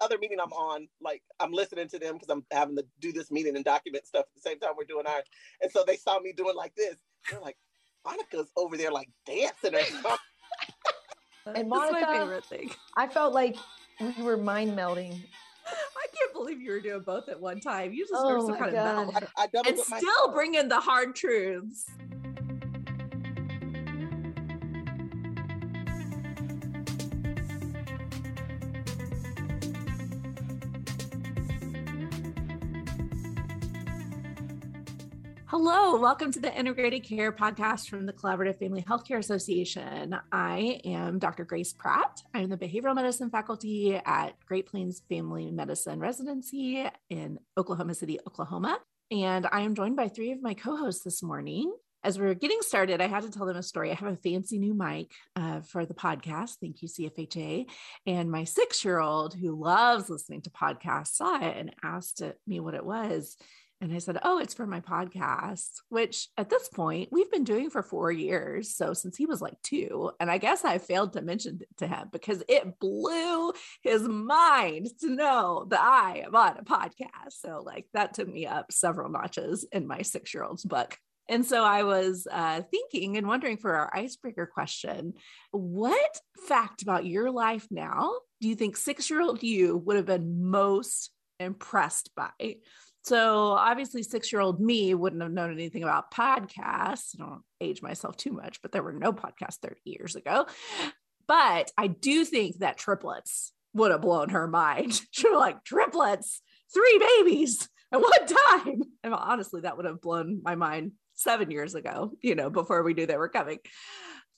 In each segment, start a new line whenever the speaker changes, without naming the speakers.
other meeting I'm on, like I'm listening to them because I'm having to do this meeting and document stuff at the same time we're doing ours. And so they saw me doing like this. They're like, Monica's over there like dancing or something.
and Monica,
my favorite thing.
I felt like we were mind melding.
I can't believe you were doing both at one time. You just
Oh
are some kind
God.
of meld.
I, I
And still
myself.
bring in the hard truths. Hello, welcome to the Integrated Care Podcast from the Collaborative Family Healthcare Association. I am Dr. Grace Pratt. I'm the behavioral medicine faculty at Great Plains Family Medicine Residency in Oklahoma City, Oklahoma. And I am joined by three of my co hosts this morning. As we are getting started, I had to tell them a story. I have a fancy new mic uh, for the podcast. Thank you, CFHA. And my six year old, who loves listening to podcasts, saw it and asked me what it was. And I said, Oh, it's for my podcast, which at this point we've been doing for four years. So since he was like two, and I guess I failed to mention it to him because it blew his mind to know that I am on a podcast. So, like, that took me up several notches in my six year old's book. And so I was uh, thinking and wondering for our icebreaker question what fact about your life now do you think six year old you would have been most impressed by? So obviously, six year old me wouldn't have known anything about podcasts. I don't age myself too much, but there were no podcasts 30 years ago. But I do think that triplets would have blown her mind. She was like, triplets, three babies at one time. And honestly, that would have blown my mind seven years ago, you know, before we knew they were coming.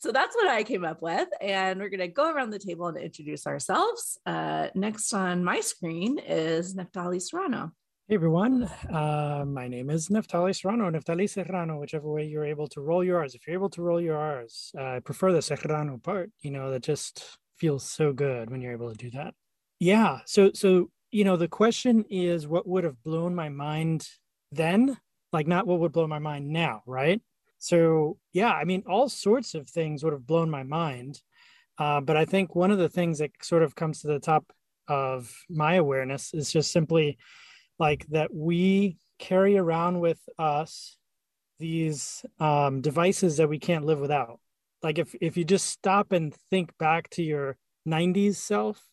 So that's what I came up with. And we're going to go around the table and introduce ourselves. Uh, next on my screen is Neftali Serrano.
Hey everyone, uh, my name is Neftali Serrano, Neftali Serrano, whichever way you're able to roll your R's. If you're able to roll your R's, uh, I prefer the Serrano part, you know, that just feels so good when you're able to do that. Yeah. So, so, you know, the question is what would have blown my mind then, like not what would blow my mind now, right? So, yeah, I mean, all sorts of things would have blown my mind. Uh, but I think one of the things that sort of comes to the top of my awareness is just simply like that we carry around with us these um, devices that we can't live without. Like if if you just stop and think back to your 90s self,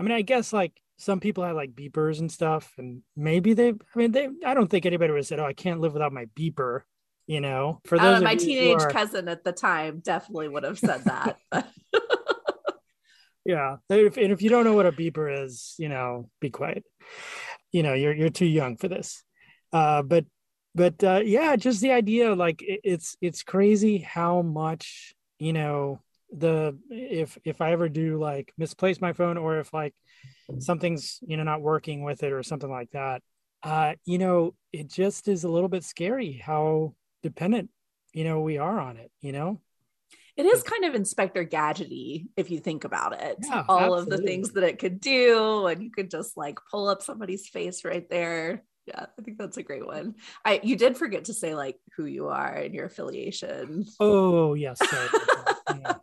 I mean, I guess like some people had like beepers and stuff, and maybe they, I mean, they, I don't think anybody would have said, "Oh, I can't live without my beeper." You know, for those
Uh, my teenage
are-
cousin at the time definitely would have said that.
yeah if, and if you don't know what a beeper is you know be quiet you know you're you're too young for this uh but but uh yeah just the idea like it, it's it's crazy how much you know the if if i ever do like misplace my phone or if like something's you know not working with it or something like that uh you know it just is a little bit scary how dependent you know we are on it you know
It is kind of Inspector Gadgety if you think about it.
Yeah,
All of the things that it could do, and you could just like pull up somebody's face right there. Yeah, I think that's a great one. I you did forget to say like who you are and your affiliation.
Oh yes. Yeah.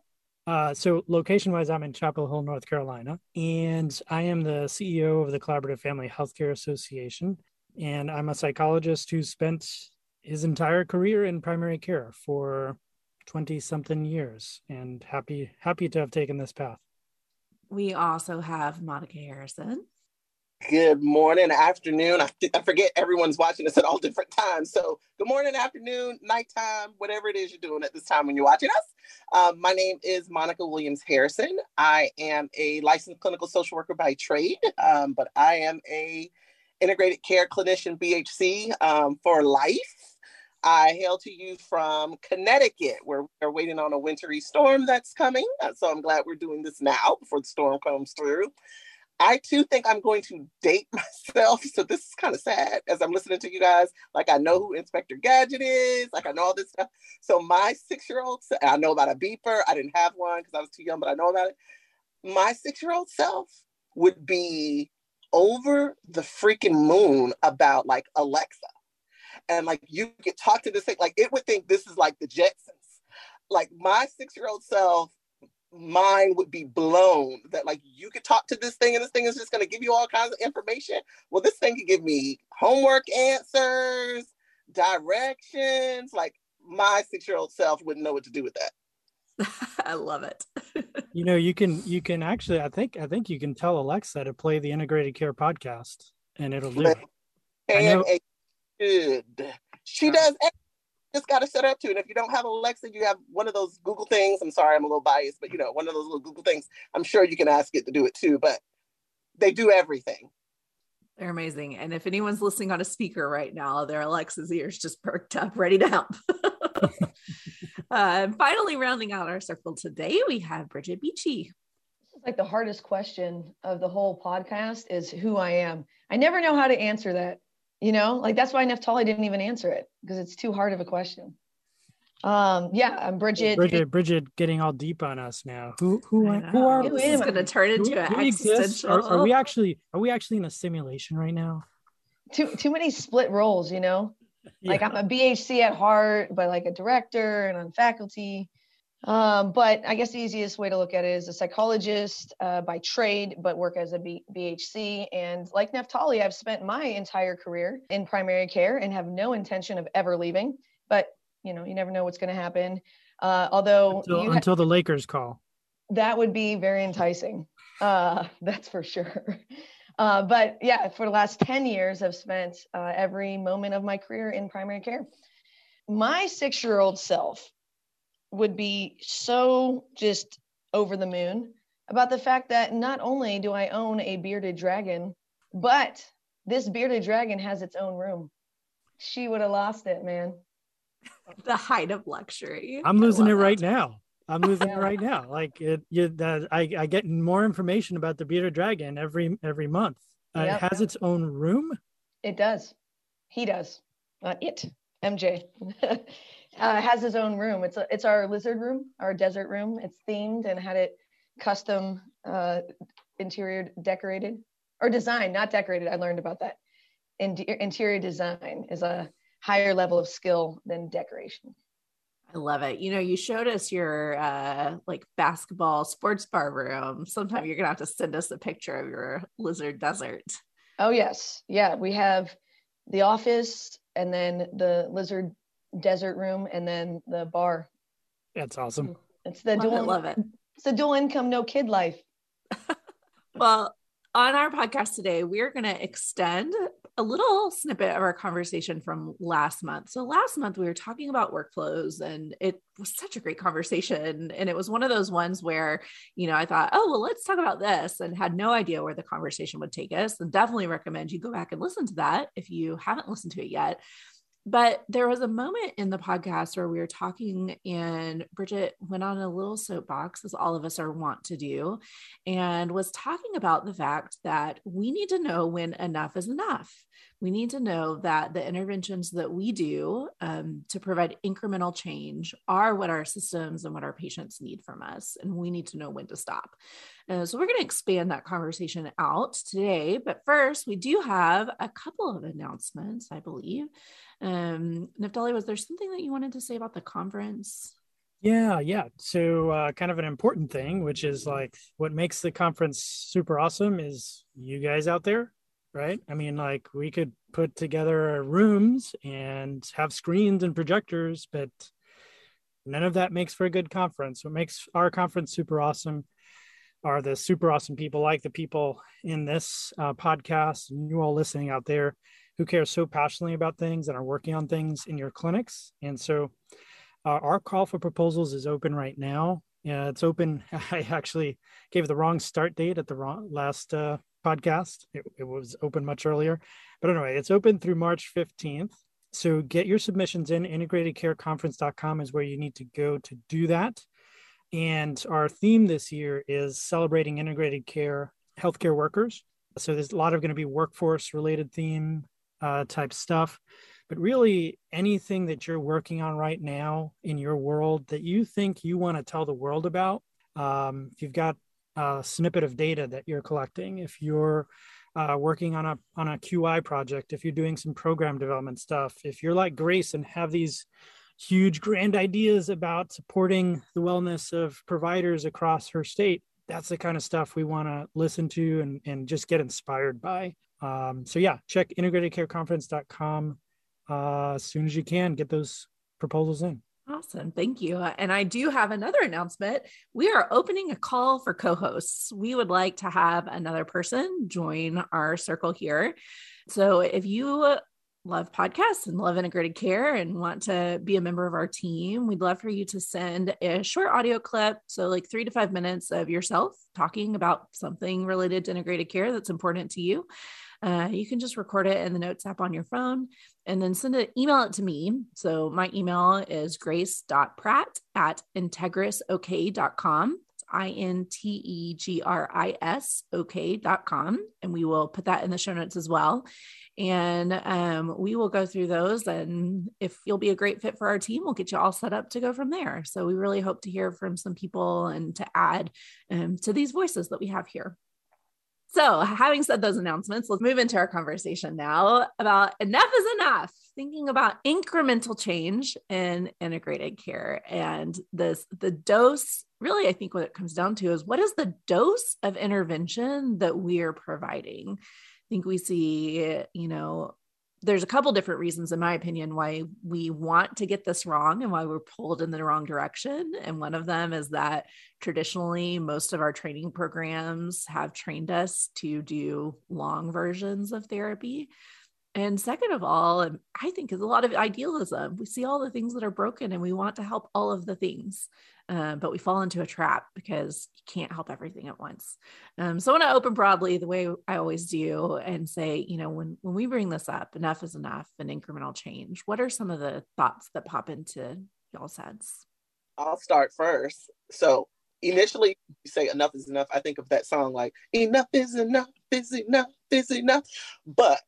Uh, so location wise, I'm in Chapel Hill, North Carolina, and I am the CEO of the Collaborative Family Healthcare Association. And I'm a psychologist who spent his entire career in primary care for 20 something years and happy happy to have taken this path.
We also have Monica Harrison.
Good morning, afternoon. I, th- I forget everyone's watching us at all different times. So, good morning, afternoon, nighttime, whatever it is you're doing at this time when you're watching us. Um, my name is Monica Williams Harrison. I am a licensed clinical social worker by trade, um, but I am a integrated care clinician BHC um, for life. I hail to you from Connecticut, where we're waiting on a wintry storm that's coming. Uh, So I'm glad we're doing this now before the storm comes through. I too think I'm going to date myself. So this is kind of sad as I'm listening to you guys. Like I know who Inspector Gadget is, like I know all this stuff. So my six-year-old, I know about a beeper. I didn't have one because I was too young, but I know about it. My six-year-old self would be over the freaking moon about like Alexa. And like you could talk to this thing, like it would think this is like the Jetsons. Like my six-year-old self mind would be blown that like you could talk to this thing and this thing is just going to give you all kinds of information. Well, this thing could give me homework answers, directions. Like my six year old self wouldn't know what to do with that.
I love it.
you know, you can you can actually I think I think you can tell Alexa to play the integrated care podcast and it'll do it.
And it should. She does just got to set up to. And if you don't have Alexa, you have one of those Google things. I'm sorry, I'm a little biased, but you know, one of those little Google things. I'm sure you can ask it to do it too, but they do everything.
They're amazing. And if anyone's listening on a speaker right now, their Alexa's ears just perked up, ready to help. uh, finally, rounding out our circle today, we have Bridget Beachy.
Like the hardest question of the whole podcast is who I am. I never know how to answer that. You know, like that's why Neftali didn't even answer it because it's too hard of a question. Um, yeah, I'm Bridget.
Bridget, Bridget, getting all deep on us now. Who, who, who are?
This is going to turn into an existential.
Are, are we actually? Are we actually in a simulation right now?
Too, too many split roles. You know, yeah. like I'm a BHC at heart, but like a director and on faculty. Um, but I guess the easiest way to look at it is a psychologist uh, by trade, but work as a B- BHC. And like Neftali, I've spent my entire career in primary care and have no intention of ever leaving. But you know, you never know what's going to happen. Uh, although
until, ha- until, the Lakers call,
that would be very enticing. Uh, that's for sure. Uh, but yeah, for the last 10 years, I've spent uh, every moment of my career in primary care. My six year old self would be so just over the moon about the fact that not only do I own a bearded dragon, but this bearded dragon has its own room. She would have lost it, man.
The height of luxury.
I'm losing it right now. I'm losing it right now. Like it, you, that I, I get more information about the bearded dragon every every month. Uh, yep. It has its own room.
It does. He does. Not it. MJ. uh, has his own room. It's a, it's our lizard room, our desert room. It's themed and had it custom uh, interior decorated or designed, not decorated. I learned about that. In, interior design is a higher level of skill than decoration.
I love it. You know, you showed us your uh, like basketball sports bar room. Sometime you're gonna have to send us a picture of your lizard desert.
Oh yes, yeah. We have the office and then the lizard desert room and then the bar.
That's awesome. Mm.
It's the
love
dual
it, love it.
It's the dual income, no kid life.
well, on our podcast today, we're going to extend a little snippet of our conversation from last month. So, last month we were talking about workflows, and it was such a great conversation. And it was one of those ones where, you know, I thought, oh, well, let's talk about this, and had no idea where the conversation would take us. And definitely recommend you go back and listen to that if you haven't listened to it yet. But there was a moment in the podcast where we were talking, and Bridget went on a little soapbox, as all of us are wont to do, and was talking about the fact that we need to know when enough is enough. We need to know that the interventions that we do um, to provide incremental change are what our systems and what our patients need from us. And we need to know when to stop. Uh, so we're going to expand that conversation out today. But first, we do have a couple of announcements, I believe. Um, Neftali, was there something that you wanted to say about the conference?
Yeah, yeah. So, uh, kind of an important thing, which is like what makes the conference super awesome is you guys out there, right? I mean, like we could put together rooms and have screens and projectors, but none of that makes for a good conference. What makes our conference super awesome are the super awesome people like the people in this uh, podcast and you all listening out there who care so passionately about things and are working on things in your clinics. And so uh, our call for proposals is open right now. Yeah, it's open. I actually gave the wrong start date at the wrong last uh, podcast. It, it was open much earlier. But anyway, it's open through March 15th. So get your submissions in. Integratedcareconference.com is where you need to go to do that. And our theme this year is celebrating integrated care healthcare workers. So there's a lot of going to be workforce related theme uh, type stuff. But really, anything that you're working on right now in your world that you think you want to tell the world about, um, if you've got a snippet of data that you're collecting, if you're uh, working on a on a QI project, if you're doing some program development stuff, if you're like Grace and have these huge grand ideas about supporting the wellness of providers across her state that's the kind of stuff we want to listen to and, and just get inspired by um, so yeah check integratedcareconference.com uh, as soon as you can get those proposals in
Awesome. Thank you. And I do have another announcement. We are opening a call for co hosts. We would like to have another person join our circle here. So if you love podcasts and love integrated care and want to be a member of our team, we'd love for you to send a short audio clip. So, like three to five minutes of yourself talking about something related to integrated care that's important to you. Uh, you can just record it in the notes app on your phone and then send it, email it to me. So my email is grace.pratt at integrisok.com. I-N-T-E-G-R-I-S okay.com. And we will put that in the show notes as well. And um, we will go through those. And if you'll be a great fit for our team, we'll get you all set up to go from there. So we really hope to hear from some people and to add um, to these voices that we have here. So, having said those announcements, let's move into our conversation now about enough is enough, thinking about incremental change in integrated care. And this, the dose, really, I think what it comes down to is what is the dose of intervention that we are providing? I think we see, you know, there's a couple different reasons in my opinion why we want to get this wrong and why we're pulled in the wrong direction. And one of them is that traditionally most of our training programs have trained us to do long versions of therapy. And second of all i think is a lot of idealism we see all the things that are broken and we want to help all of the things uh, but we fall into a trap because you can't help everything at once. Um, so I want to open broadly the way I always do and say, you know, when when we bring this up, enough is enough and incremental change. What are some of the thoughts that pop into y'all's heads?
I'll start first. So initially, you say enough is enough. I think of that song like enough is enough is enough is enough. But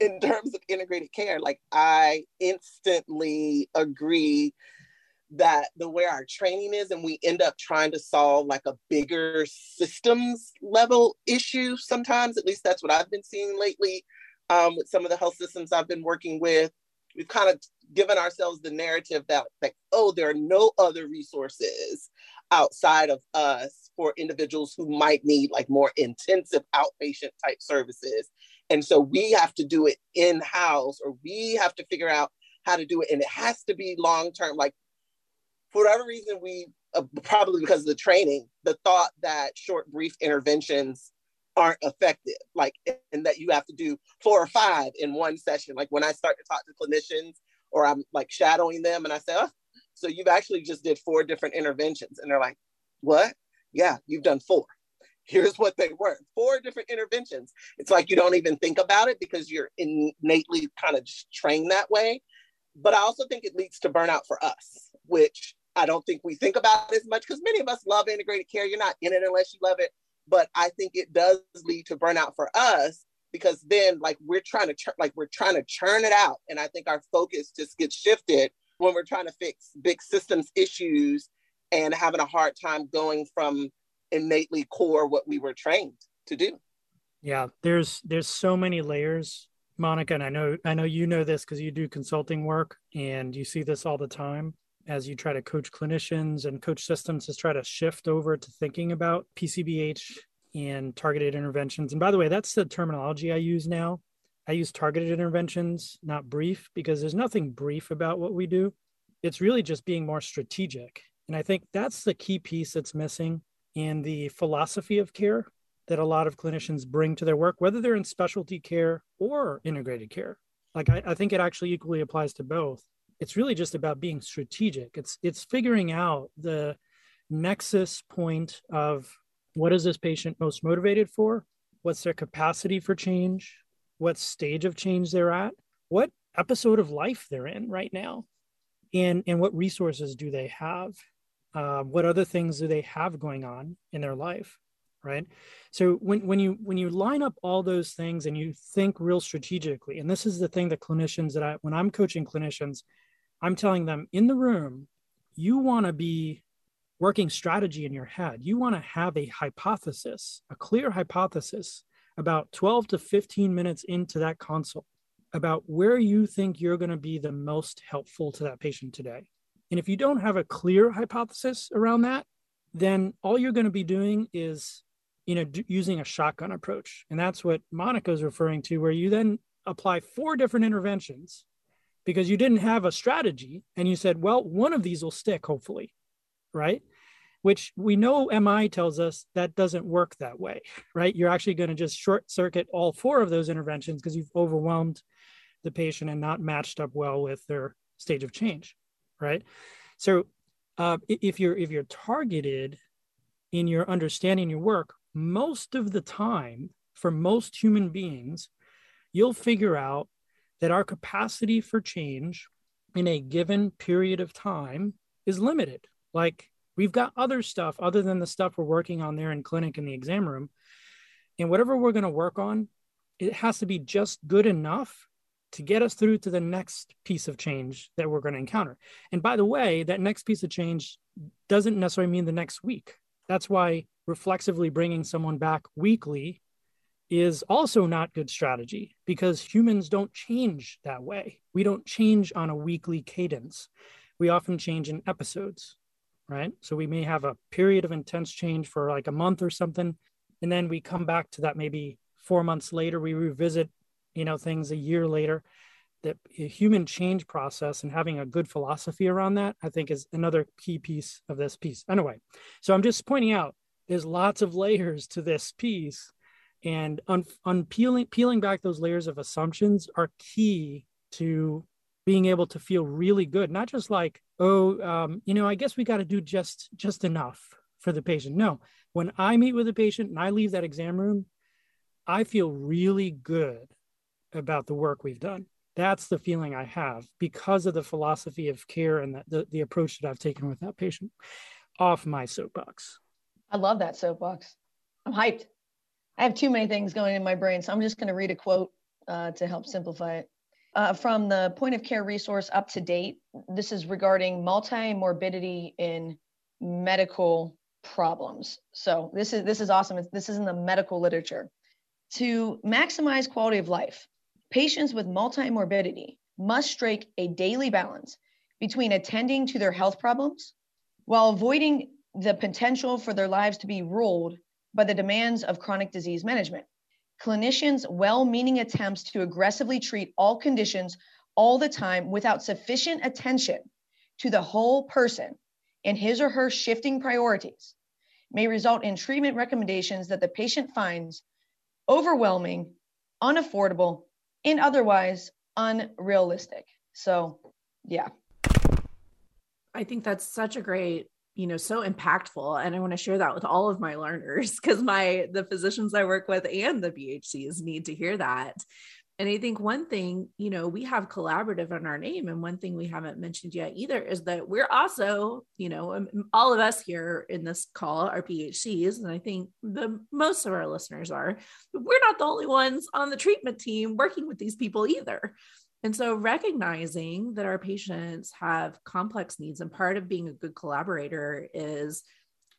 in terms of integrated care, like I instantly agree that the way our training is and we end up trying to solve like a bigger systems level issue sometimes. At least that's what i've been seeing lately um, with some of the health systems i've been working with. We've kind of given ourselves the narrative that like oh there are no other resources outside of us for individuals who might need like more intensive outpatient type services. And so we have to do it in house or we have to figure out how to do it. And it has to be long term like for whatever reason, we uh, probably because of the training, the thought that short, brief interventions aren't effective, like, and that you have to do four or five in one session. Like when I start to talk to clinicians or I'm like shadowing them and I say, oh, so you've actually just did four different interventions. And they're like, what? Yeah, you've done four. Here's what they were four different interventions. It's like you don't even think about it because you're innately kind of just trained that way. But I also think it leads to burnout for us, which I don't think we think about it as much because many of us love integrated care. You're not in it unless you love it. But I think it does lead to burnout for us because then like we're trying to ch- like we're trying to churn it out. And I think our focus just gets shifted when we're trying to fix big systems issues and having a hard time going from innately core what we were trained to do.
Yeah, there's there's so many layers, Monica, and I know I know you know this because you do consulting work and you see this all the time as you try to coach clinicians and coach systems to try to shift over to thinking about PCBH and targeted interventions. And by the way, that's the terminology I use now. I use targeted interventions, not brief, because there's nothing brief about what we do. It's really just being more strategic. And I think that's the key piece that's missing in the philosophy of care that a lot of clinicians bring to their work, whether they're in specialty care or integrated care. Like I, I think it actually equally applies to both it's really just about being strategic. It's it's figuring out the nexus point of what is this patient most motivated for? What's their capacity for change? What stage of change they're at? What episode of life they're in right now? And and what resources do they have? Uh, what other things do they have going on in their life right? So when when you when you line up all those things and you think real strategically and this is the thing that clinicians that i when i'm coaching clinicians I'm telling them in the room, you want to be working strategy in your head. You want to have a hypothesis, a clear hypothesis about 12 to 15 minutes into that consult. about where you think you're going to be the most helpful to that patient today. And if you don't have a clear hypothesis around that, then all you're going to be doing is, you know, d- using a shotgun approach. And that's what Monica is referring to, where you then apply four different interventions because you didn't have a strategy and you said, well, one of these will stick, hopefully, right? Which we know MI tells us that doesn't work that way, right? You're actually going to just short circuit all four of those interventions because you've overwhelmed the patient and not matched up well with their stage of change, right? So uh, if you're if you're targeted in your understanding your work, most of the time for most human beings, you'll figure out that our capacity for change in a given period of time is limited. Like we've got other stuff other than the stuff we're working on there in clinic in the exam room. And whatever we're going to work on, it has to be just good enough to get us through to the next piece of change that we're going to encounter. And by the way, that next piece of change doesn't necessarily mean the next week. That's why reflexively bringing someone back weekly is also not good strategy because humans don't change that way. We don't change on a weekly cadence. We often change in episodes, right? So we may have a period of intense change for like a month or something. And then we come back to that maybe four months later, we revisit you know things a year later the human change process and having a good philosophy around that i think is another key piece of this piece anyway so i'm just pointing out there's lots of layers to this piece and un- unpeeling peeling back those layers of assumptions are key to being able to feel really good not just like oh um, you know i guess we got to do just just enough for the patient no when i meet with a patient and i leave that exam room i feel really good about the work we've done. That's the feeling I have because of the philosophy of care and the, the, the approach that I've taken with that patient off my soapbox.
I love that soapbox. I'm hyped. I have too many things going in my brain, so I'm just going to read a quote uh, to help simplify it. Uh, from the point of care resource up to date, this is regarding multi-morbidity in medical problems. So this is this is awesome. This is in the medical literature. To maximize quality of life, Patients with multimorbidity must strike a daily balance between attending to their health problems while avoiding the potential for their lives to be ruled by the demands of chronic disease management. Clinicians' well meaning attempts to aggressively treat all conditions all the time without sufficient attention to the whole person and his or her shifting priorities may result in treatment recommendations that the patient finds overwhelming, unaffordable, and otherwise unrealistic. So, yeah.
I think that's such a great, you know, so impactful. And I want to share that with all of my learners because my, the physicians I work with and the BHCs need to hear that. And I think one thing, you know, we have collaborative in our name. And one thing we haven't mentioned yet either is that we're also, you know, um, all of us here in this call are BHCs. And I think the most of our listeners are, we're not the only ones on the treatment team working with these people either. And so recognizing that our patients have complex needs and part of being a good collaborator is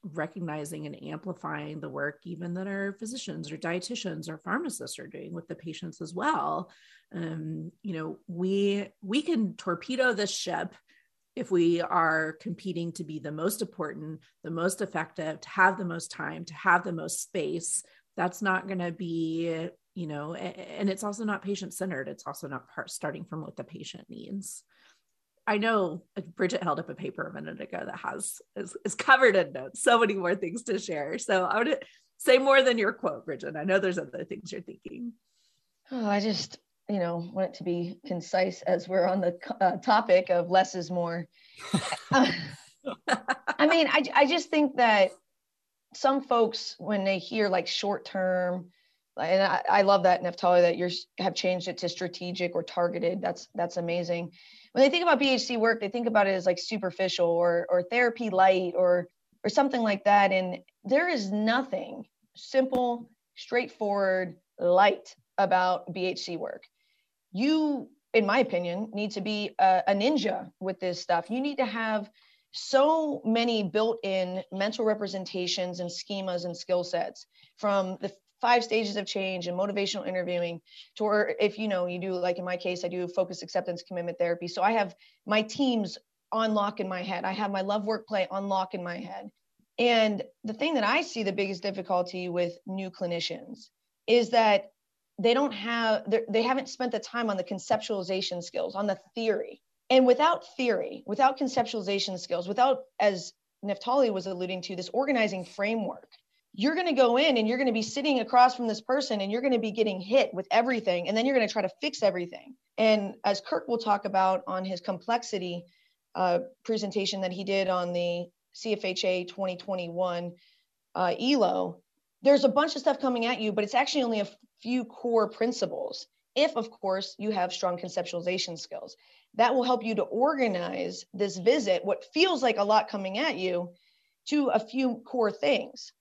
recognizing and amplifying the work even that our physicians or dietitians or pharmacists are doing with the patients as well. Um, you know we we can torpedo this ship if we are competing to be the most important the most effective to have the most time to have the most space. That's not going to be you know and it's also not patient centered it's also not part starting from what the patient needs I know Bridget held up a paper a minute ago that has is, is covered in notes, so many more things to share. So I would say more than your quote, Bridget. I know there's other things you're thinking.
Oh, I just, you know, want it to be concise as we're on the uh, topic of less is more. uh, I mean, I, I just think that some folks, when they hear like short term, and I, I love that Neftali that you have changed it to strategic or targeted. That's that's amazing when they think about BHC work, they think about it as like superficial or or therapy light or or something like that. And there is nothing simple, straightforward, light about BHC work. You, in my opinion, need to be a, a ninja with this stuff. You need to have so many built-in mental representations and schemas and skill sets from the five stages of change and motivational interviewing to or if you know you do like in my case i do focus acceptance commitment therapy. So i have my teams on lock in my head. I have my love work play on lock in my head. And the thing that i see the biggest difficulty with new clinicians is that they don't have they haven't spent the time on the conceptualization skills on the theory. And without theory without conceptualization skills without as Neftali was alluding to this organizing framework you're going to go in and you're going to be sitting across from this person and you're going to be getting hit with everything and then you're going to try to fix everything. And as kirk will talk about on his complexity uh, presentation that he did on the cfha 2021 uh, elo there's a bunch of stuff coming at you but it's actually only a few core principles if of course you have strong conceptualization skills. That will help you to organize this visit what feels like a lot coming at you to a few core things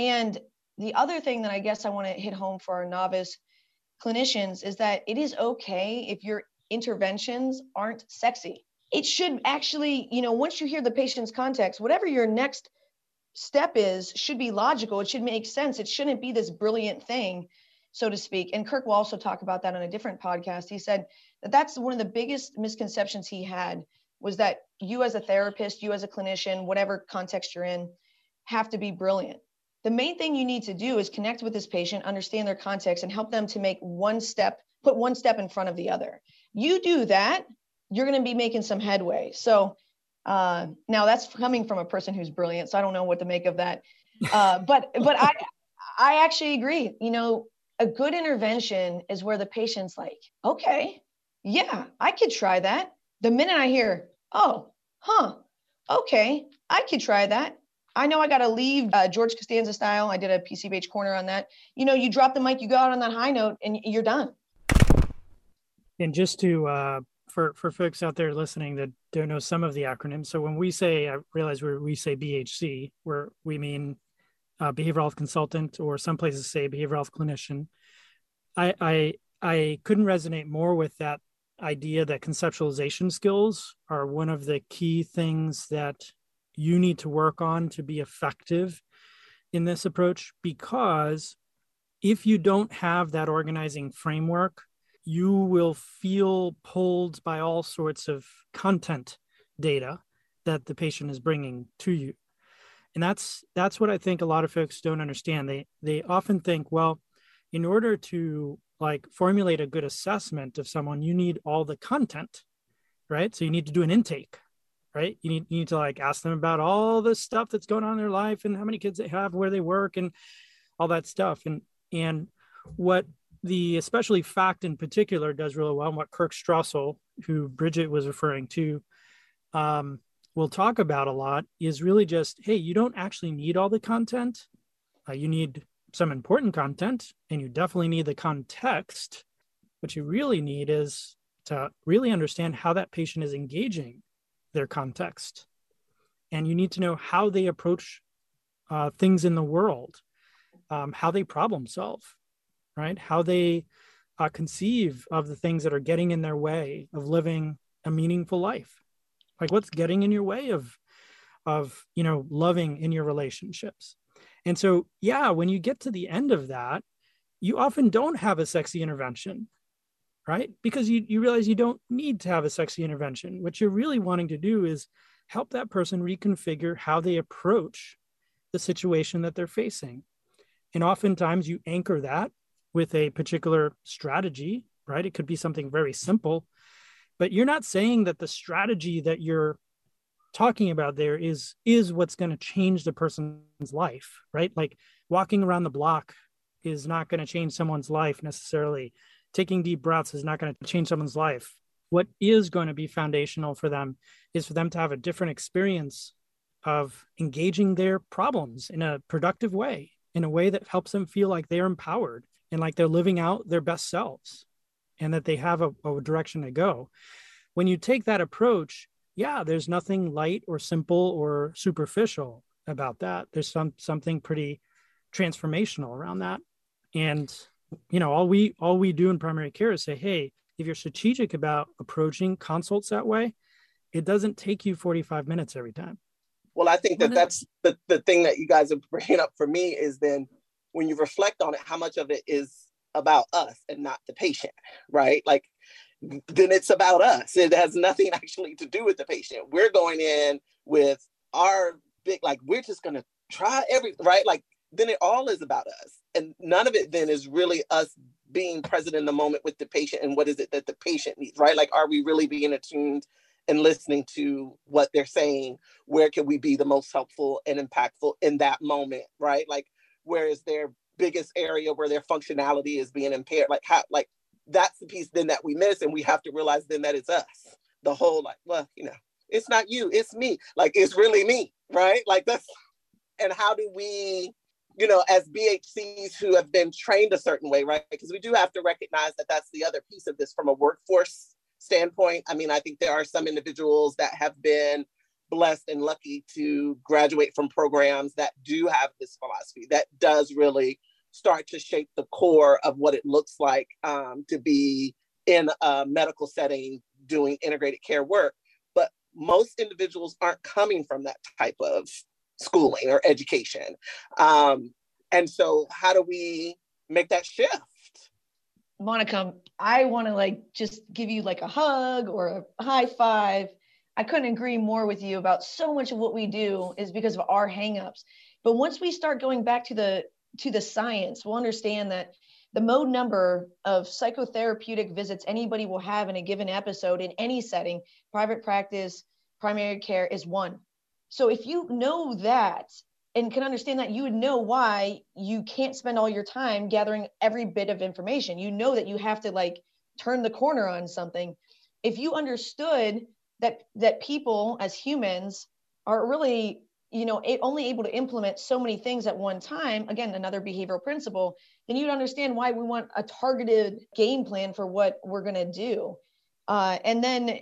and the other thing that I guess I want to hit home for our novice clinicians is that it is okay if your interventions aren't sexy. It should actually, you know, once you hear the patient's context, whatever your next step is should be logical. It should make sense. It shouldn't be this brilliant thing, so to speak. And Kirk will also talk about that on a different podcast. He said that that's one of the biggest misconceptions he had was that you as a therapist, you as a clinician, whatever context you're in, have to be brilliant the main thing you need to do is connect with this patient, understand their context, and help them to make one step, put one step in front of the other. You do that, you're going to be making some headway. So uh, now that's coming from a person who's brilliant, so I don't know what to make of that. Uh, but but I I actually agree. You know, a good intervention is where the patient's like, okay, yeah, I could try that. The minute I hear, oh, huh, okay, I could try that I know I got to leave uh, George Costanza style. I did a PCBH corner on that. You know, you drop the mic, you go out on that high note, and you're done.
And just to uh, for for folks out there listening that don't know some of the acronyms, so when we say, I realize we we say BHC, where we mean uh, behavioral health consultant, or some places say behavioral health clinician. I I I couldn't resonate more with that idea that conceptualization skills are one of the key things that you need to work on to be effective in this approach because if you don't have that organizing framework, you will feel pulled by all sorts of content data that the patient is bringing to you. And that's that's what I think a lot of folks don't understand. They they often think, well, in order to like formulate a good assessment of someone, you need all the content, right? So you need to do an intake right? You need, you need to like ask them about all the stuff that's going on in their life and how many kids they have, where they work, and all that stuff. And and what the especially fact in particular does really well, and what Kirk Strosahl, who Bridget was referring to, um, will talk about a lot, is really just hey, you don't actually need all the content. Uh, you need some important content, and you definitely need the context. What you really need is to really understand how that patient is engaging their context. And you need to know how they approach uh, things in the world, um, how they problem solve, right? How they uh, conceive of the things that are getting in their way of living a meaningful life. Like what's getting in your way of, of you know, loving in your relationships. And so, yeah, when you get to the end of that, you often don't have a sexy intervention right? Because you, you realize you don't need to have a sexy intervention. What you're really wanting to do is help that person reconfigure how they approach the situation that they're facing. And oftentimes you anchor that with a particular strategy, right? It could be something very simple, but you're not saying that the strategy that you're talking about there is is what's going to change the person's life, right? Like walking around the block is not going to change someone's life necessarily taking deep breaths is not going to change someone's life. What is going to be foundational for them is for them to have a different experience of engaging their problems in a productive way, in a way that helps them feel like they're empowered and like they're living out their best selves and that they have a, a direction to go. When you take that approach, yeah, there's nothing light or simple or superficial about that. There's some something pretty transformational around that. And you know all we all we do in primary care is say hey if you're strategic about approaching consults that way it doesn't take you 45 minutes every time
well i think that that's the, the thing that you guys are bringing up for me is then when you reflect on it, how much of it is about us and not the patient, right? Like, then it's about us. It has nothing actually to do with the patient. We're going in with our big, like, we're just going to try every, right? Like, then it all is about us. And none of it then is really us being present in the moment with the patient and what is it that the patient needs, right? Like, are we really being attuned and listening to what they're saying? Where can we be the most helpful and impactful in that moment, right? Like, where is their biggest area where their functionality is being impaired? Like, how, like, that's the piece then that we miss. And we have to realize then that it's us. The whole, like, well, you know, it's not you, it's me. Like, it's really me, right? Like, that's, and how do we you know, as BHCs who have been trained a certain way, right? Because we do have to recognize that that's the other piece of this from a workforce standpoint. I mean, I think there are some individuals that have been blessed and lucky to graduate from programs that do have this philosophy that does really start to shape the core of what it looks like um, to be in a medical setting doing integrated care work. But most individuals aren't coming from that type of schooling or education. Um, and so, how do we make that shift?
Monica, I want to like just give you like a hug or a high five. I couldn't agree more with you about so much of what we do is because of our hangups. But once we start going back to the to the science, we'll understand that the mode number of psychotherapeutic visits anybody will have in a given episode in any setting, private practice, primary care, is one. So if you know that and can understand that, you would know why you can't spend all your time gathering every bit of information. You know that you have to like turn the corner on something. If you understood that that people as humans are really you know only able to implement so many things at one time again another behavioral principle then you'd understand why we want a targeted game plan for what we're going to do uh, and then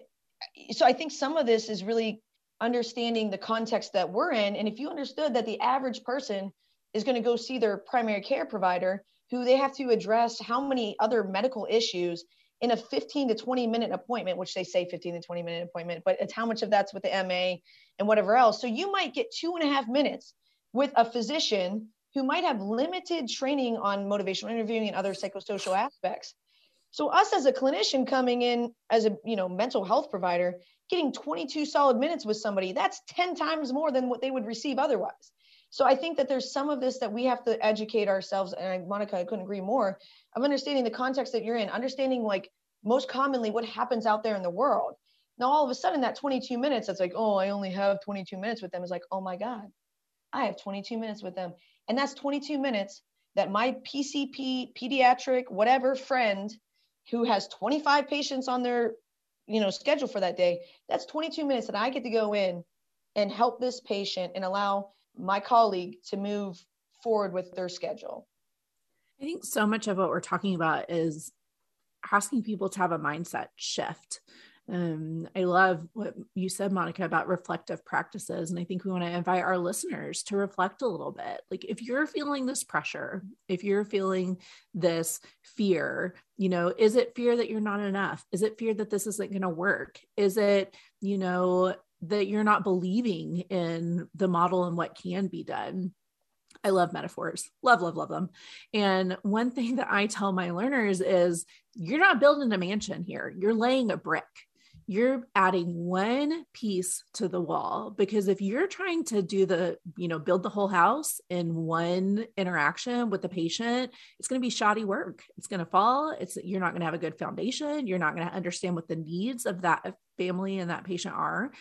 so i think some of this is really understanding the context that we're in. And if you understood that the average person is going to go see their primary care provider, who they have to address how many other medical issues in a 15 to 20 minute appointment, which they say 15 to 20 minute appointment, but it's how much of that's with the MA and whatever else. So you might get two and a half minutes with a physician who might have limited training on motivational interviewing and other psychosocial aspects. So us as a clinician coming in as a you know mental health provider, getting 22 solid minutes with somebody, that's 10 times more than what they would receive otherwise. So I think that there's some of this that we have to educate ourselves. And I, Monica, I couldn't agree more of understanding the context that you're in, understanding like most commonly what happens out there in the world. Now, all of a sudden, that 22 minutes, it's like, oh, I only have 22 minutes with them. Is like, oh my God, I have 22 minutes with them. And that's 22 minutes that my PCP, pediatric, whatever friend who has 25 patients on their you know schedule for that day that's 22 minutes that i get to go in and help this patient and allow my colleague to move forward with their schedule.
I think so much of what we're talking about is asking people to have a mindset shift um, I love what you said, Monica, about reflective practices. And I think we want to invite our listeners to reflect a little bit. Like, if you're feeling this pressure, if you're feeling this fear, you know, is it fear that you're not enough? Is it fear that this isn't going to work? Is it, you know, that you're not believing in the model and what can be done? I love metaphors, love, love, love them. And one thing that I tell my learners is you're not building a mansion here, you're laying a brick you're adding one piece to the wall because if you're trying to do the you know build the whole house in one interaction with the patient it's going to be shoddy work. It's going to fall. It's you're not going to have a good foundation. You're not going to understand what the needs of that family and that patient are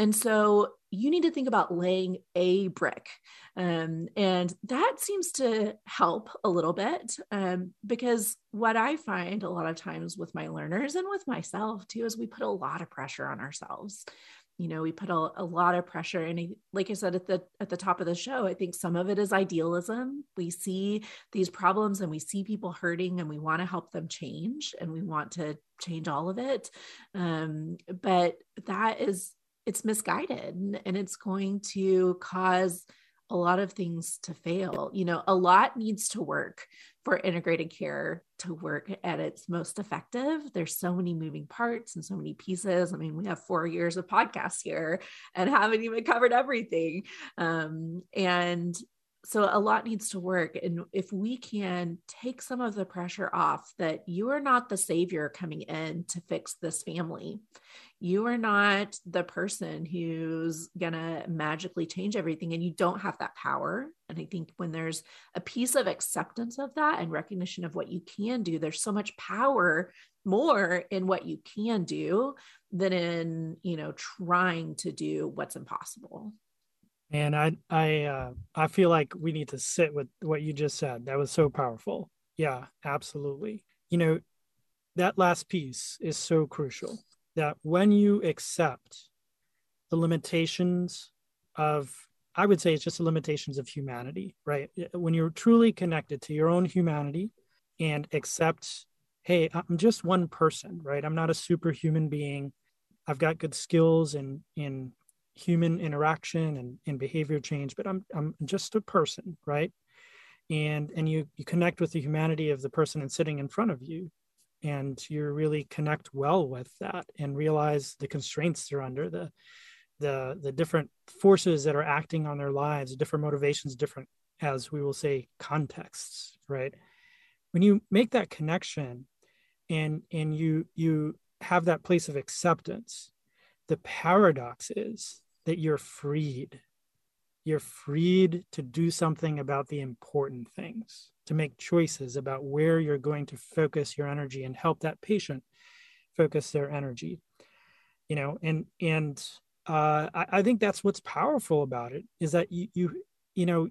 and so you need to think about laying a brick. Um, and that seems to help a little bit um, because what I find a lot of times with my learners and with myself too is we put a lot of pressure on ourselves. You know, we put a, a lot of pressure, and like I said at the at the top of the show, I think some of it is idealism. We see these problems and we see people hurting, and we want to help them change, and we want to change all of it. Um, but that is it's misguided and it's going to cause a lot of things to fail. You know, a lot needs to work for integrated care to work at its most effective. There's so many moving parts and so many pieces. I mean, we have four years of podcasts here and haven't even covered everything. Um, and so a lot needs to work and if we can take some of the pressure off that you are not the savior coming in to fix this family. You are not the person who's going to magically change everything and you don't have that power. And i think when there's a piece of acceptance of that and recognition of what you can do there's so much power more in what you can do than in you know trying to do what's impossible
and I I uh, I feel like we need to sit with what you just said. That was so powerful. Yeah, absolutely. You know, that last piece is so crucial. That when you accept the limitations of I would say it's just the limitations of humanity, right? When you're truly connected to your own humanity and accept, hey, I'm just one person, right? I'm not a superhuman being. I've got good skills in in human interaction and, and behavior change, but I'm I'm just a person, right? And and you you connect with the humanity of the person and sitting in front of you, and you really connect well with that and realize the constraints they're under, the the the different forces that are acting on their lives, different motivations, different as we will say contexts, right? When you make that connection and and you you have that place of acceptance the paradox is that you're freed. You're freed to do something about the important things, to make choices about where you're going to focus your energy and help that patient focus their energy. You know, and and uh, I, I think that's what's powerful about it is that you you you know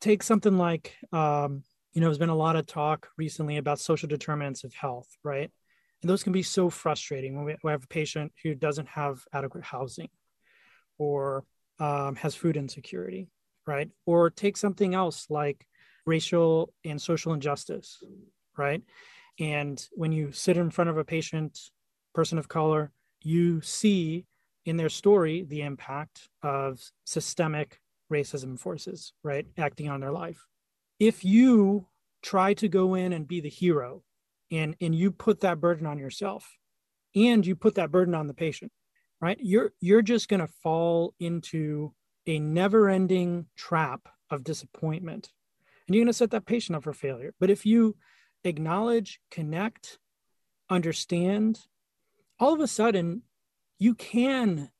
take something like um, you know there's been a lot of talk recently about social determinants of health, right? And those can be so frustrating when we have a patient who doesn't have adequate housing or um, has food insecurity, right? Or take something else like racial and social injustice, right? And when you sit in front of a patient, person of color, you see in their story the impact of systemic racism forces, right? Acting on their life. If you try to go in and be the hero and, and you put that burden on yourself and you put that burden on the patient, right? You're you're just going to fall into a never-ending trap of disappointment. And you're going to set that patient up for failure. But if you acknowledge connect understand all of a sudden you can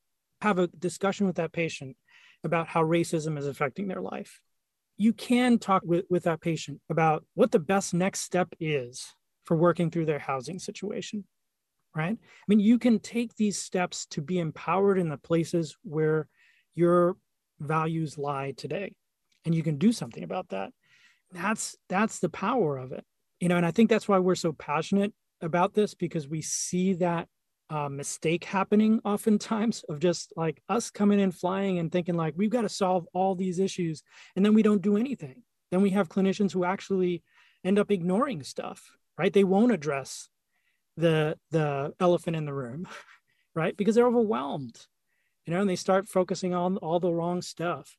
have a discussion with that patient about how racism is affecting their life. You can talk with, with that patient about what the best next step is for working through their housing situation right? I mean, you can take these steps to be empowered in the places where your values lie today, and you can do something about that. That's that's the power of it, you know. And I think that's why we're so passionate about this because we see that uh, mistake happening oftentimes of just like us coming in flying and thinking like we've got to solve all these issues, and then we don't do anything. Then we have clinicians who actually end up ignoring stuff, right? They won't address the the elephant in the room right? Because they're overwhelmed you know and they start focusing on all the wrong stuff.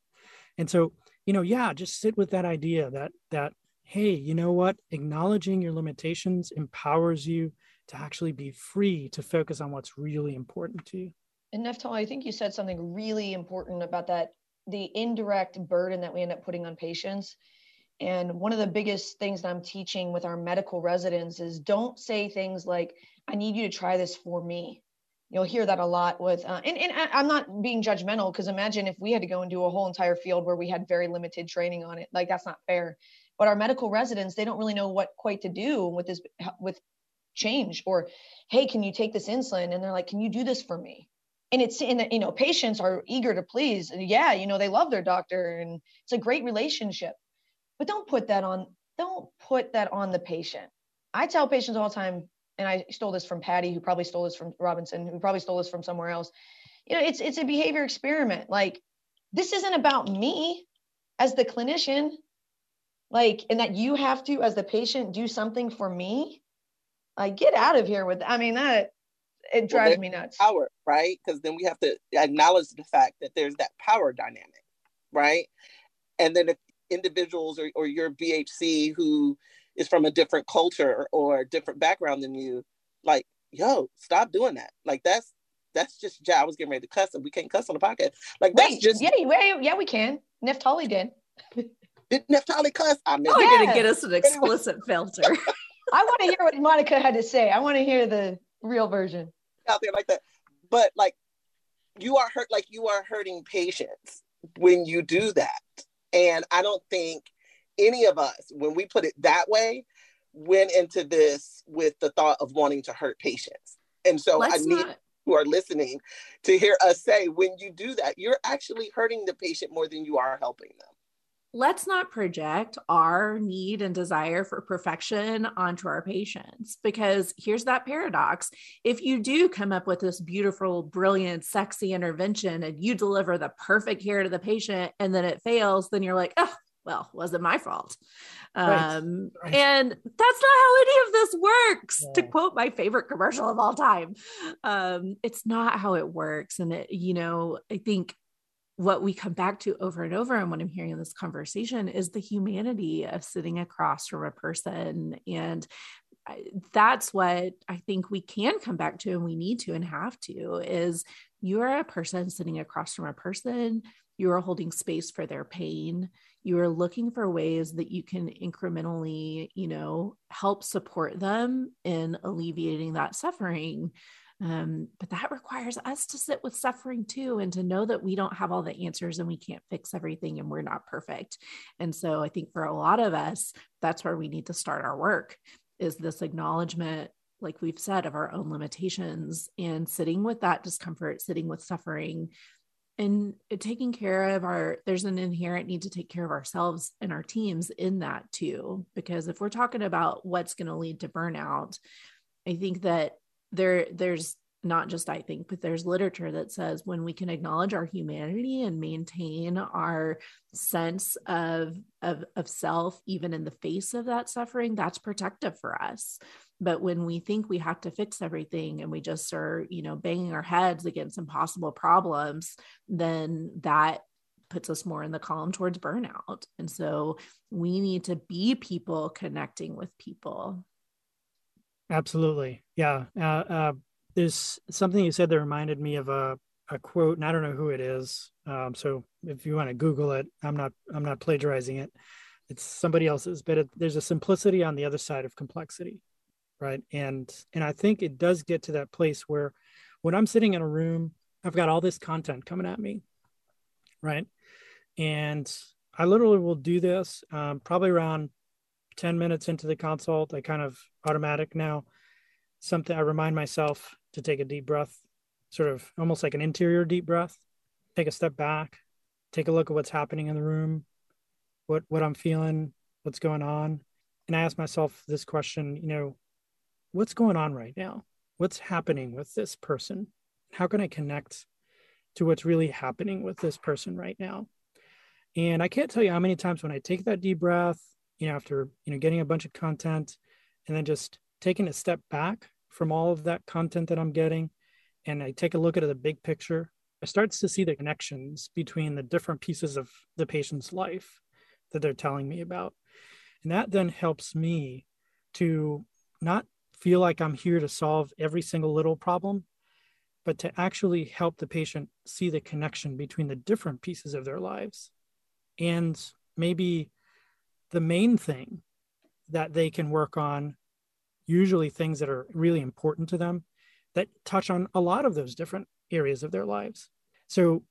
And so you know yeah just sit with that idea that that hey you know what? Acknowledging your limitations empowers you to actually be free to focus on what's really important to you.
And Neftali, I think you said something really important about that the indirect burden that we end up putting on patients and one of the biggest things that I'm teaching with our medical residents is don't say things like, I need you to try this for me. You'll hear that a lot with, uh, and, and I'm not being judgmental because imagine if we had to go and do a whole entire field where we had very limited training on it. Like that's not fair. But our medical residents, they don't really know what quite to do with this, with change or, hey, can you take this insulin? And they're like, can you do this for me? and it's in the, you know patients are eager to please yeah you know they love their doctor and it's a great relationship but don't put that on don't put that on the patient. I tell patients all the time and i stole this from patty who probably stole this from robinson who probably stole this from somewhere else. You know it's it's a behavior experiment. Like this isn't about me as the clinician like and that you have to as the patient do something for me. Like get out of here with i mean that it drives well, me nuts.
power right? Because then we have to acknowledge the fact that there's that power dynamic right? And then if individuals or, or your BHC who is from a different culture or a different background than you, like, yo, stop doing that. Like that's that's just yeah, I was getting ready to cuss and we can't cuss on the podcast. Like that's Wait, just
yeah, yeah, yeah, we can. Neftali did.
Did Neftali cuss?
I mean, oh, you're gonna get us an explicit filter.
I want to hear what Monica had to say. I want to hear the real version
out there like that. But like, you are hurt. Like you are hurting patients when you do that. And I don't think any of us, when we put it that way, went into this with the thought of wanting to hurt patients. And so Let's I need not... who are listening to hear us say when you do that, you're actually hurting the patient more than you are helping them.
Let's not project our need and desire for perfection onto our patients because here's that paradox. If you do come up with this beautiful, brilliant, sexy intervention and you deliver the perfect care to the patient and then it fails, then you're like, oh, well, wasn't my fault. Right. Um, right. And that's not how any of this works, yeah. to quote my favorite commercial of all time. Um, it's not how it works. And, it, you know, I think what we come back to over and over and what i'm hearing in this conversation is the humanity of sitting across from a person and that's what i think we can come back to and we need to and have to is you're a person sitting across from a person you're holding space for their pain you are looking for ways that you can incrementally you know help support them in alleviating that suffering um, but that requires us to sit with suffering too and to know that we don't have all the answers and we can't fix everything and we're not perfect. And so i think for a lot of us that's where we need to start our work is this acknowledgement like we've said of our own limitations and sitting with that discomfort sitting with suffering and taking care of our there's an inherent need to take care of ourselves and our teams in that too. Because if we're talking about what's going to lead to burnout i think that there there's not just I think, but there's literature that says when we can acknowledge our humanity and maintain our sense of, of, of self, even in the face of that suffering, that's protective for us. But when we think we have to fix everything and we just are, you know, banging our heads against impossible problems, then that puts us more in the column towards burnout. And so we need to be people connecting with people.
Absolutely. Yeah. Uh, uh, there's something you said that reminded me of a, a quote, and I don't know who it is. Um, so if you want to Google it, I'm not I'm not plagiarizing it. It's somebody else's, but it, there's a simplicity on the other side of complexity, right? And and I think it does get to that place where when I'm sitting in a room, I've got all this content coming at me, right? And I literally will do this um, probably around 10 minutes into the consult, I kind of automatic now. Something I remind myself to take a deep breath, sort of almost like an interior deep breath, take a step back, take a look at what's happening in the room, what what I'm feeling, what's going on. And I ask myself this question, you know, what's going on right now? What's happening with this person? How can I connect to what's really happening with this person right now? And I can't tell you how many times when I take that deep breath, you know, after, you know, getting a bunch of content and then just taking a step back from all of that content that I'm getting and I take a look at the big picture, I start to see the connections between the different pieces of the patient's life that they're telling me about. And that then helps me to not feel like I'm here to solve every single little problem, but to actually help the patient see the connection between the different pieces of their lives. And maybe the main thing that they can work on, usually things that are really important to them that touch on a lot of those different areas of their lives. So,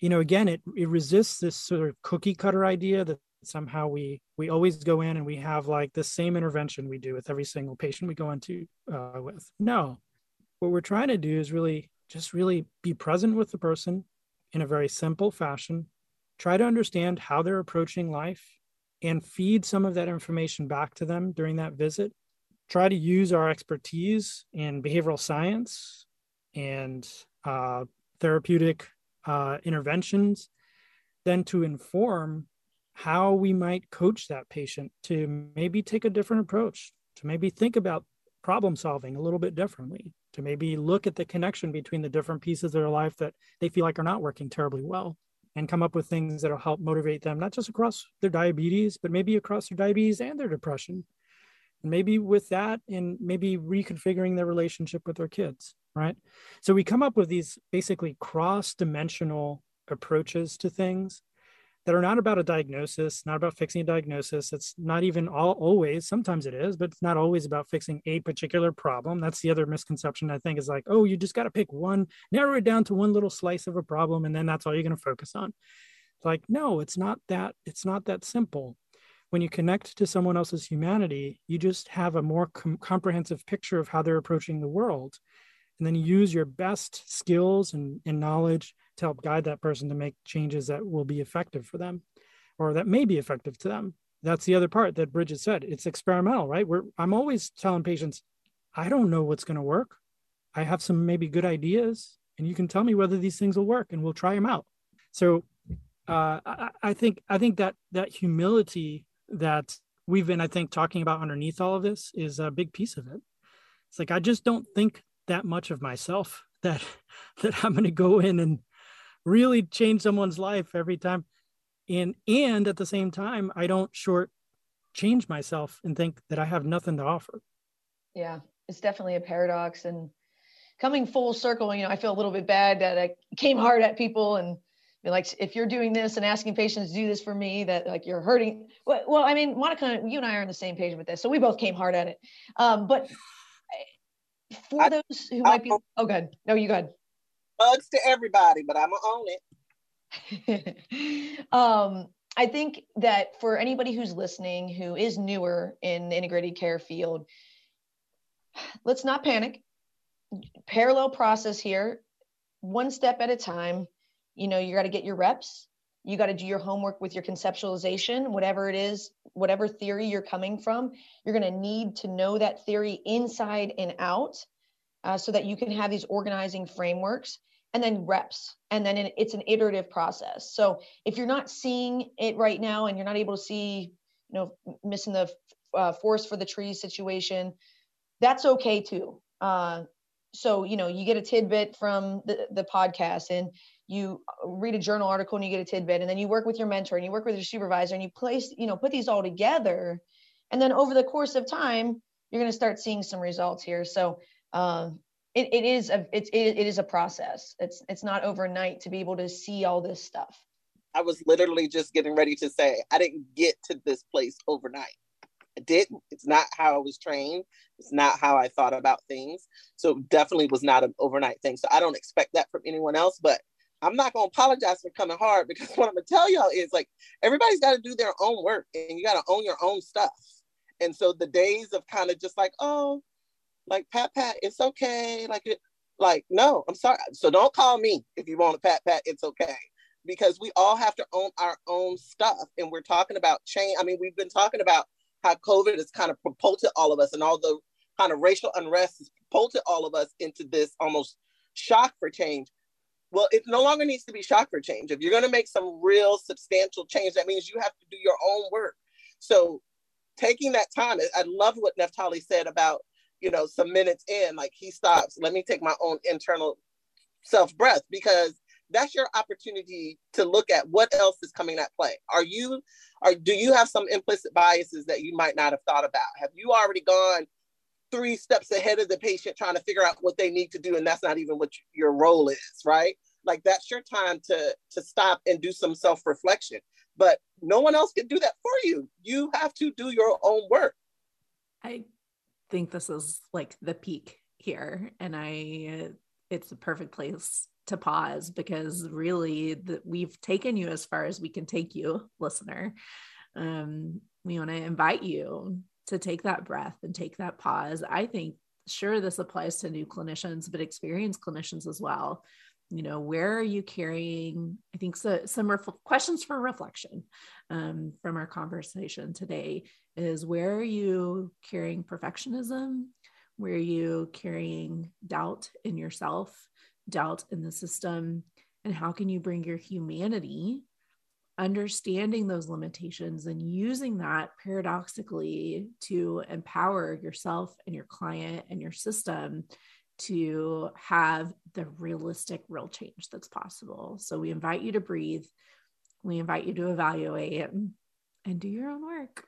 you know, again, it, it resists this sort of cookie cutter idea that somehow we we always go in and we have like the same intervention we do with every single patient we go into uh, with. No, what we're trying to do is really just really be present with the person in a very simple fashion. Try to understand how they're approaching life and feed some of that information back to them during that visit. Try to use our expertise in behavioral science and uh, therapeutic uh, interventions, then to inform how we might coach that patient to maybe take a different approach, to maybe think about problem solving a little bit differently, to maybe look at the connection between the different pieces of their life that they feel like are not working terribly well and come up with things that'll help motivate them, not just across their diabetes, but maybe across their diabetes and their depression. And maybe with that, and maybe reconfiguring their relationship with their kids, right? So we come up with these basically cross dimensional approaches to things that are not about a diagnosis, not about fixing a diagnosis. It's not even all always, sometimes it is, but it's not always about fixing a particular problem. That's the other misconception I think is like, oh, you just got to pick one, narrow it down to one little slice of a problem, and then that's all you're going to focus on. Like, no, it's not that, it's not that simple. When you connect to someone else's humanity, you just have a more com- comprehensive picture of how they're approaching the world. And then you use your best skills and, and knowledge to help guide that person to make changes that will be effective for them or that may be effective to them. That's the other part that bridget said. It's experimental right? We're, i'm always telling patients i don't know what's going to work. I have some maybe good ideas and you can tell me whether these things will work and we'll try them out. So uh, I, I think i think that that humility that we've been i think talking about underneath all of this is a big piece of it. It's like i just don't think that much of myself that that i'm going to go in and really change someone's life every time. And and at the same time i don't short change myself and think that i have nothing to offer.
Yeah it's definitely a paradox. And coming full circle you know i feel a little bit bad that i came hard at people and like if you're doing this and asking patients to do this for me that like you're hurting well, well i mean monica you and i are on the same page with this so we both came hard at it. Um, but for I, those who might be oh good no you good
bugs to everybody, but I'm gonna own
it. um, I think that for anybody who's listening who is newer in the integrated care field, let's not panic. Parallel process here, one step at a time. You know, you got to get your reps. You got to do your homework with your conceptualization, whatever it is, whatever theory you're coming from. You're going to need to know that theory inside and out uh, so that you can have these organizing frameworks and then reps and then it's an iterative process. So if you're not seeing it right now and you're not able to see you know missing the uh, forest for the trees situation that's okay too. Uh, so you know you get a tidbit from the, the podcast and you read a journal article and you get a tidbit and then you work with your mentor and you work with your supervisor and you place you know put these all together. And then over the course of time you're going to start seeing some results here. So um, it, it is a it's it, it is a process. It's it's not overnight to be able to see all this stuff.
I was literally just getting ready to say i didn't get to this place overnight. I didn't. It's not how i was trained. It's not how i thought about things. So definitely was not an overnight thing. So i don't expect that from anyone else but i'm not to apologize for coming hard because what i'm to tell y'all is like everybody's got to do their own work and you got to own your own stuff. And so the days of kind of just like oh like pat pat, it's okay. Like it, like no, I'm sorry. So don't call me if you want to pat pat. It's okay because we all have to own our own stuff. And we're talking about change. I mean, we've been talking about how COVID has kind of propulsed all of us and all the kind of racial unrest has propulsed all of us into this almost shock for change. Well, it no longer needs to be shock for change. If you're going to make some real substantial change, that means you have to do your own work. So taking that time, I love what Neftali said about you know, some minutes in, like he stops, let me take my own internal self breath because that's your opportunity to look at what else is coming at play. Are you, or do you have some implicit biases that you might not have thought about? Have you already gone three steps ahead of the patient trying to figure out what they need to do, and that's not even what your role is, right? Like that's your time to to stop and do some self reflection. But no one else can do that for you. You have to do your own work.
I think this is like the peak here and i it's a perfect place to pause because really the, we've taken you as far as we can take you listener. Um, we want to invite you to take that breath and take that pause. I think sure this applies to new clinicians but experienced clinicians as well you know where are you carrying i think so, some ref- questions for reflection um, from our conversation today is where are you carrying perfectionism? Where are you carrying doubt in yourself doubt in the system? And how can you bring your humanity understanding those limitations and using that paradoxically to empower yourself and your client and your system to have the realistic, real change that's possible. So we invite you to breathe. We invite you to evaluate and do your own work.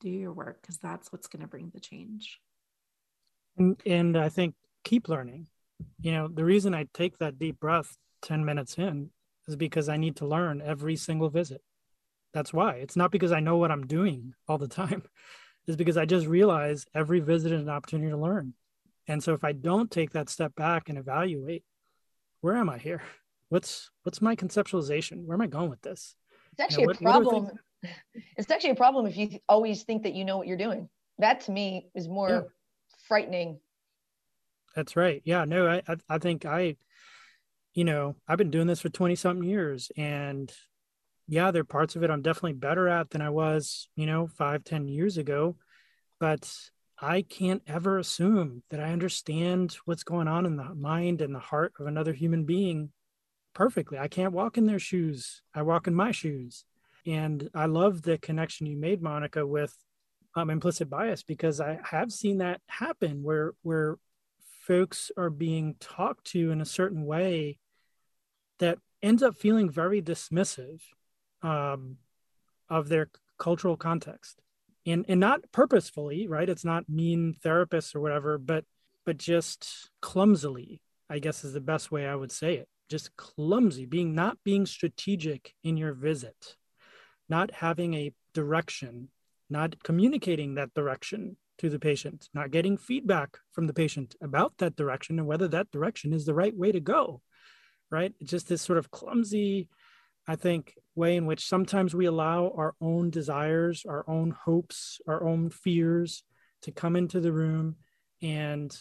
Do your work because that's what's going to bring the change.
And, and I think keep learning. You know, the reason I take that deep breath 10 minutes in is because I need to learn every single visit. That's why. It's not because I know what I'm doing all the time. It's because I just realize every visit is an opportunity to learn. And so if I don't take that step back and evaluate, where am I here? What's what's my conceptualization? Where am I going with this?
It's actually you know, what, a problem. It's actually a problem if you always think that you know what you're doing. That to me is more yeah. frightening.
That's right. Yeah. No, I I think I, you know, I've been doing this for 20 something years and yeah, there are parts of it I'm definitely better at than I was, you know, five, ten years ago. But I can't ever assume that I understand what's going on in the mind and the heart of another human being perfectly. I can't walk in their shoes. I walk in my shoes. And I love the connection you made, Monica, with um, implicit bias because I have seen that happen where where folks are being talked to in a certain way that ends up feeling very dismissive um, of their cultural context and and not purposefully right? It's not mean therapists or whatever but but just clumsily i guess is the best way i would say it. Just clumsy being not being strategic in your visit not having a direction not communicating that direction to the patient not getting feedback from the patient about that direction and whether that direction is the right way to go right? It's just this sort of clumsy I think, way in which sometimes we allow our own desires, our own hopes, our own fears to come into the room and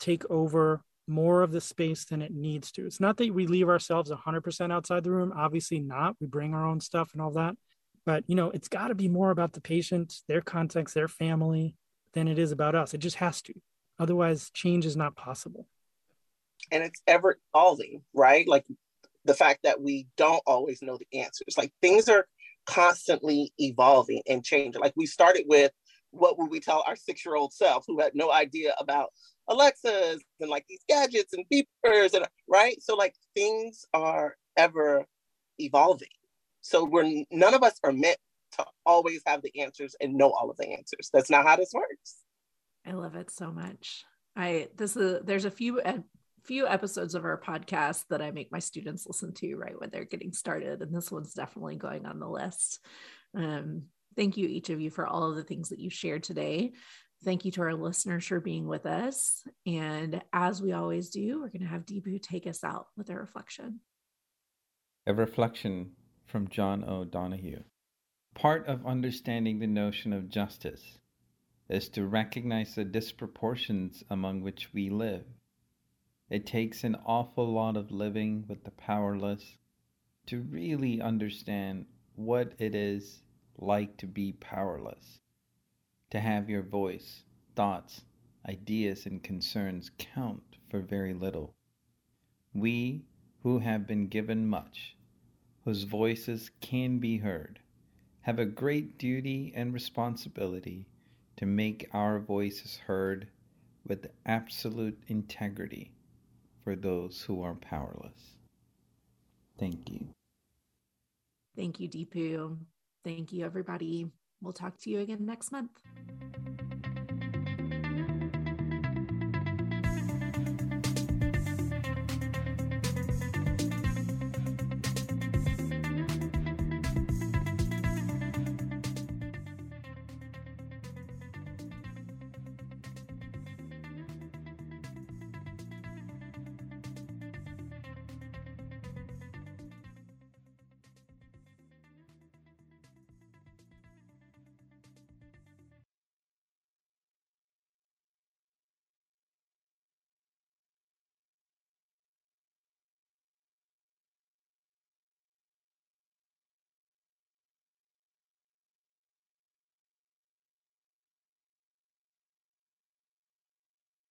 take over more of the space than it needs to. It's not that we leave ourselves 100% outside the room, obviously not. We bring our own stuff and all that. But, you know, it's got to be more about the patient, their context, their family than it is about us. It just has to. Otherwise, change is not possible.
And it's ever evolving, right? Like the fact that we don't always know the answers. Like things are constantly evolving and changing. Like we started with what would we tell our six year old self who had no idea about Alexas and like these gadgets and beepers and right? So like things are ever evolving. So we're none of us are meant to always have the answers and know all of the answers. That's not how this works.
I love it so much. I this is there's a few few episodes of our podcast that I make my students listen to right when they're getting started. And this one's definitely going on the list. Um, thank you, each of you, for all of the things that you shared today. Thank you to our listeners for being with us. And as we always do, we're going to have Deepu take us out with a reflection.
A reflection from John O'Donohue. Part of understanding the notion of justice is to recognize the disproportions among which we live it takes an awful lot of living with the powerless to really understand what it is like to be powerless, to have your voice, thoughts, ideas, and concerns count for very little. We who have been given much, whose voices can be heard, have a great duty and responsibility to make our voices heard with absolute integrity for those who are powerless. Thank you.
Thank you, Deepu. Thank you, everybody. We'll talk to you again next month.